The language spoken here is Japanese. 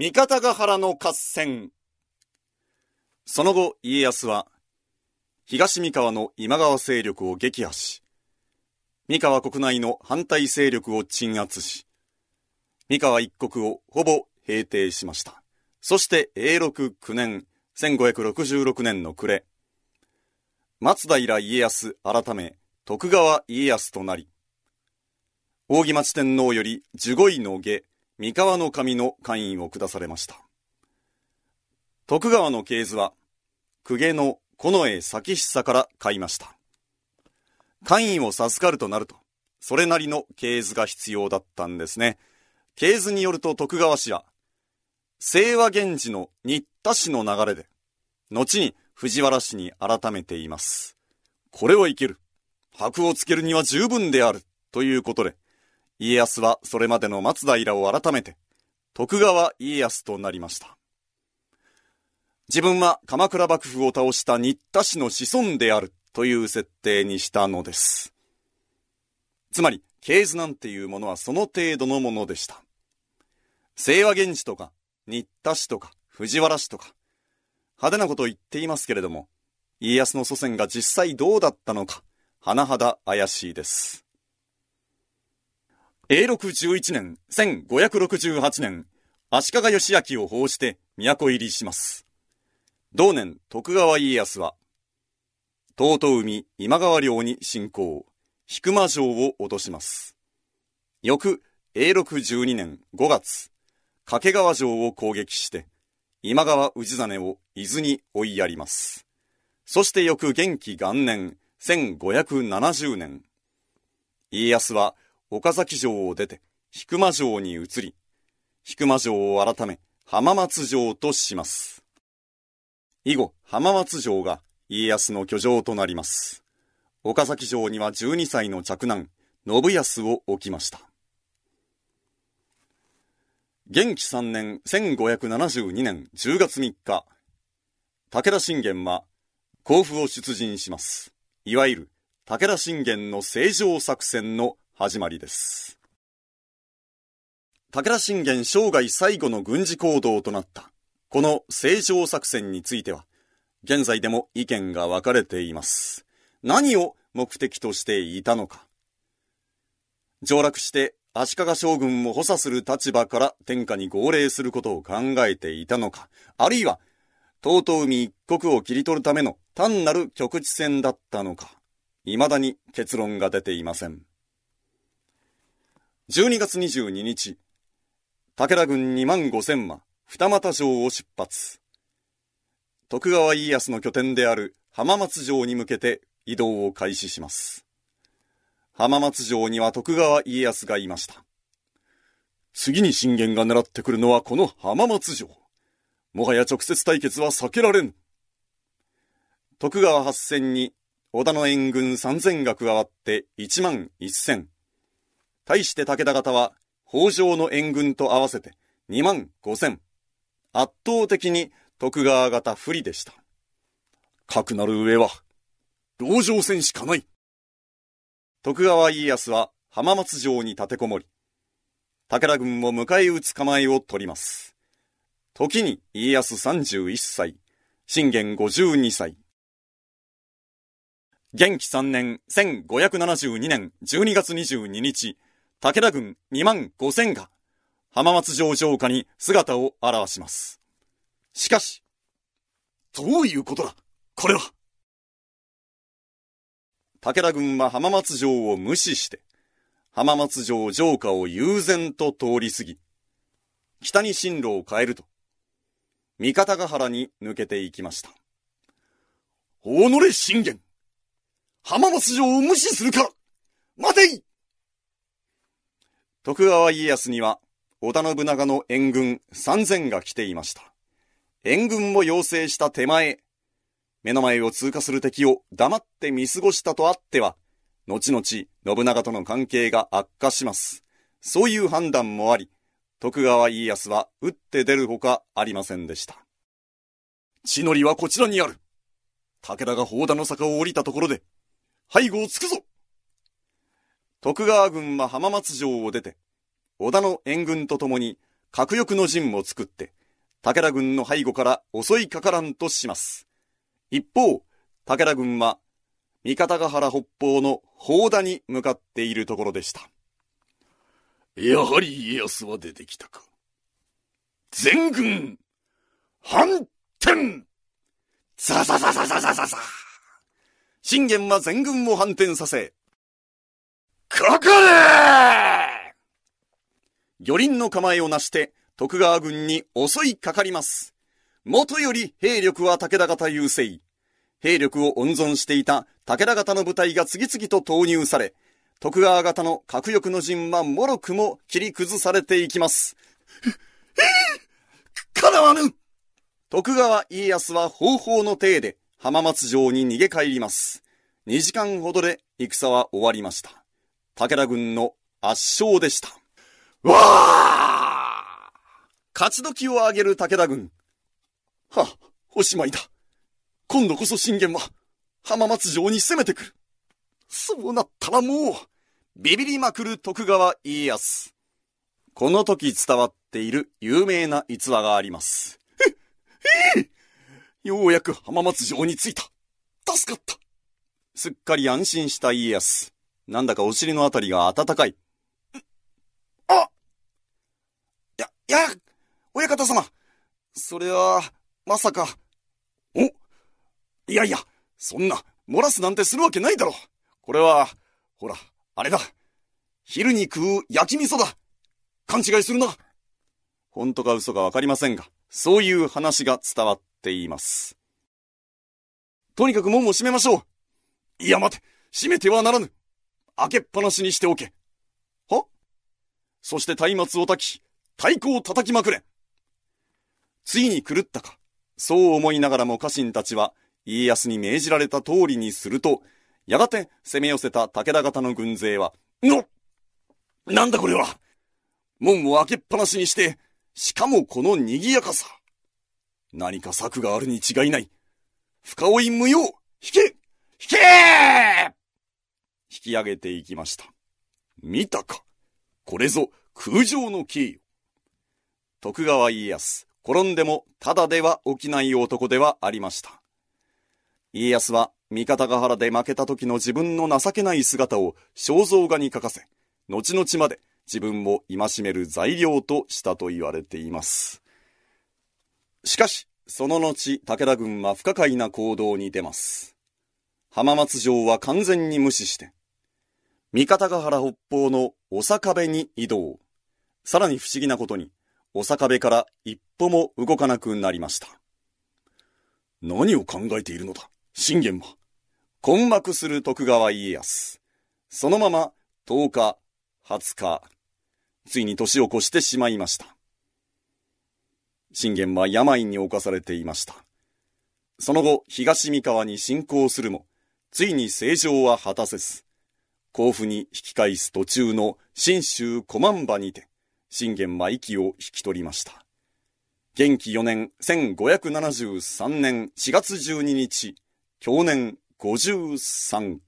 三方ヶ原の合戦。その後、家康は、東三河の今川勢力を撃破し、三河国内の反対勢力を鎮圧し、三河一国をほぼ平定しました。そして永禄9年、1566年の暮れ、松平家康改め徳川家康となり、扇町天皇より十五位の下、三河の神の官位を下されました。徳川の系図は、公家の近衛咲久から買いました。官位を授かるとなると、それなりの系図が必要だったんですね。系図によると徳川氏は、清和源氏の新田氏の流れで、後に藤原氏に改めています。これはいける。箔をつけるには十分である。ということで、家康はそれまでの松平を改めて、徳川家康となりました。自分は鎌倉幕府を倒した新田氏の子孫であるという設定にしたのです。つまり、系図なんていうものはその程度のものでした。清和源氏とか、新田氏とか、藤原氏とか、派手なことを言っていますけれども、家康の祖先が実際どうだったのか、甚だ怪しいです。永禄11年、1568年、足利義明を奉して都入りします。同年、徳川家康は、東都海今川領に侵攻、引間城を落とします。翌、永禄12年5月、掛川城を攻撃して、今川氏真を伊豆に追いやります。そして翌元気元年、1570年、家康は岡崎城を出て、引間城に移り、引間城を改め、浜松城とします。以後、浜松城が家康の居城となります。岡崎城には12歳の嫡男、信康を置きました。元気3年1572年10月3日、武田信玄は甲府を出陣します。いわゆる武田信玄の正常作戦の始まりです。武田信玄生涯最後の軍事行動となったこの正常作戦については、現在でも意見が分かれています。何を目的としていたのか。上洛して足利将軍を補佐する立場から天下に号令することを考えていたのか、あるいは、東東海一国を切り取るための単なる局地戦だったのか、未だに結論が出ていません。12月22日、武田軍2万5千馬、二俣城を出発。徳川家康の拠点である浜松城に向けて移動を開始します。浜松城には徳川家康がいました。次に信玄が狙ってくるのはこの浜松城。もはや直接対決は避けられん。徳川八千に織田の援軍三千が加わって一万一千。対して武田方は北条の援軍と合わせて二万五千。圧倒的に徳川方不利でした。かくなる上は、籠城戦しかない。徳川家康は浜松城に立てこもり、武田軍を迎え撃つ構えを取ります。時に家康31歳、信玄52歳。元気3年1572年12月22日、武田軍2万5千が浜松城城下に姿を現します。しかし、どういうことだ？これは武田軍は浜松城を無視して、浜松城城下を悠然と通り過ぎ、北に進路を変えると、三方ヶ原に抜けていきました。己信玄浜松城を無視するか待てい徳川家康には、織田信長の援軍3000が来ていました。援軍を要請した手前、目の前を通過する敵を黙って見過ごしたとあっては、後々信長との関係が悪化します。そういう判断もあり、徳川家康は打って出るほかありませんでした。血のりはこちらにある。武田が砲田の坂を降りたところで、背後をつくぞ徳川軍は浜松城を出て、織田の援軍と共に核翼の陣を作って、武田軍の背後から襲いかからんとします。一方、武田軍は、三方ヶ原北方の砲田に向かっているところでした。やはり家康は出てきたか。全軍、反転ザザザザザザザザ信玄は全軍を反転させ、かかれ魚輪の構えをなして徳川軍に襲いかかります。もとより兵力は武田方優勢。兵力を温存していた武田方の部隊が次々と投入され、徳川方の核翼の陣はもろくも切り崩されていきます。かなわぬ徳川家康は方法の体で浜松城に逃げ帰ります。2時間ほどで戦は終わりました。武田軍の圧勝でした。わあ勝ち時を上げる武田軍。は、おしまいだ。今度こそ信玄は浜松城に攻めてくる。そうなったらもう、ビビりまくる徳川家康。この時伝わっている有名な逸話があります。え、えようやく浜松城に着いた。助かった。すっかり安心した家康。なんだかお尻のあたりが温かい。あや、や、親方様。それは、まさか。おいやいや、そんな、漏らすなんてするわけないだろ。これは、ほら、あれだ。昼に食う焼き味噌だ。勘違いするな。本当か嘘かわかりませんが、そういう話が伝わっています。とにかく門を閉めましょう。いや待て、閉めてはならぬ。開けっぱなしにしておけ。は？そして松明を焚き、太鼓を叩きまくれ。ついに狂ったか。そう思いながらも家臣たちは、家康に命じられた通りにすると、やがて攻め寄せた武田方の軍勢は、のなんだこれは門を開けっぱなしにして、しかもこの賑やかさ。何か策があるに違いない。深追い無用引け引け引き上げていきました。見たかこれぞ空城のキー。徳川家康、転んでもただでは起きない男ではありました。家康は三方ヶ原で負けた時の自分の情けない姿を肖像画に描かせ、後々まで自分を戒める材料としたと言われています。しかし、その後、武田軍は不可解な行動に出ます。浜松城は完全に無視して、三方ヶ原北方の長壁に移動。さらに不思議なことに、長壁から一歩も動かなくなりました。何を考えているのだ、信玄は。困惑する徳川家康。そのまま10日、20日、ついに年を越してしまいました。信玄は病に侵されていました。その後、東三河に侵攻するも、ついに正常は果たせず、甲府に引き返す途中の新州小万場にて、信玄は息を引き取りました。元気4年1573年4月12日、去年53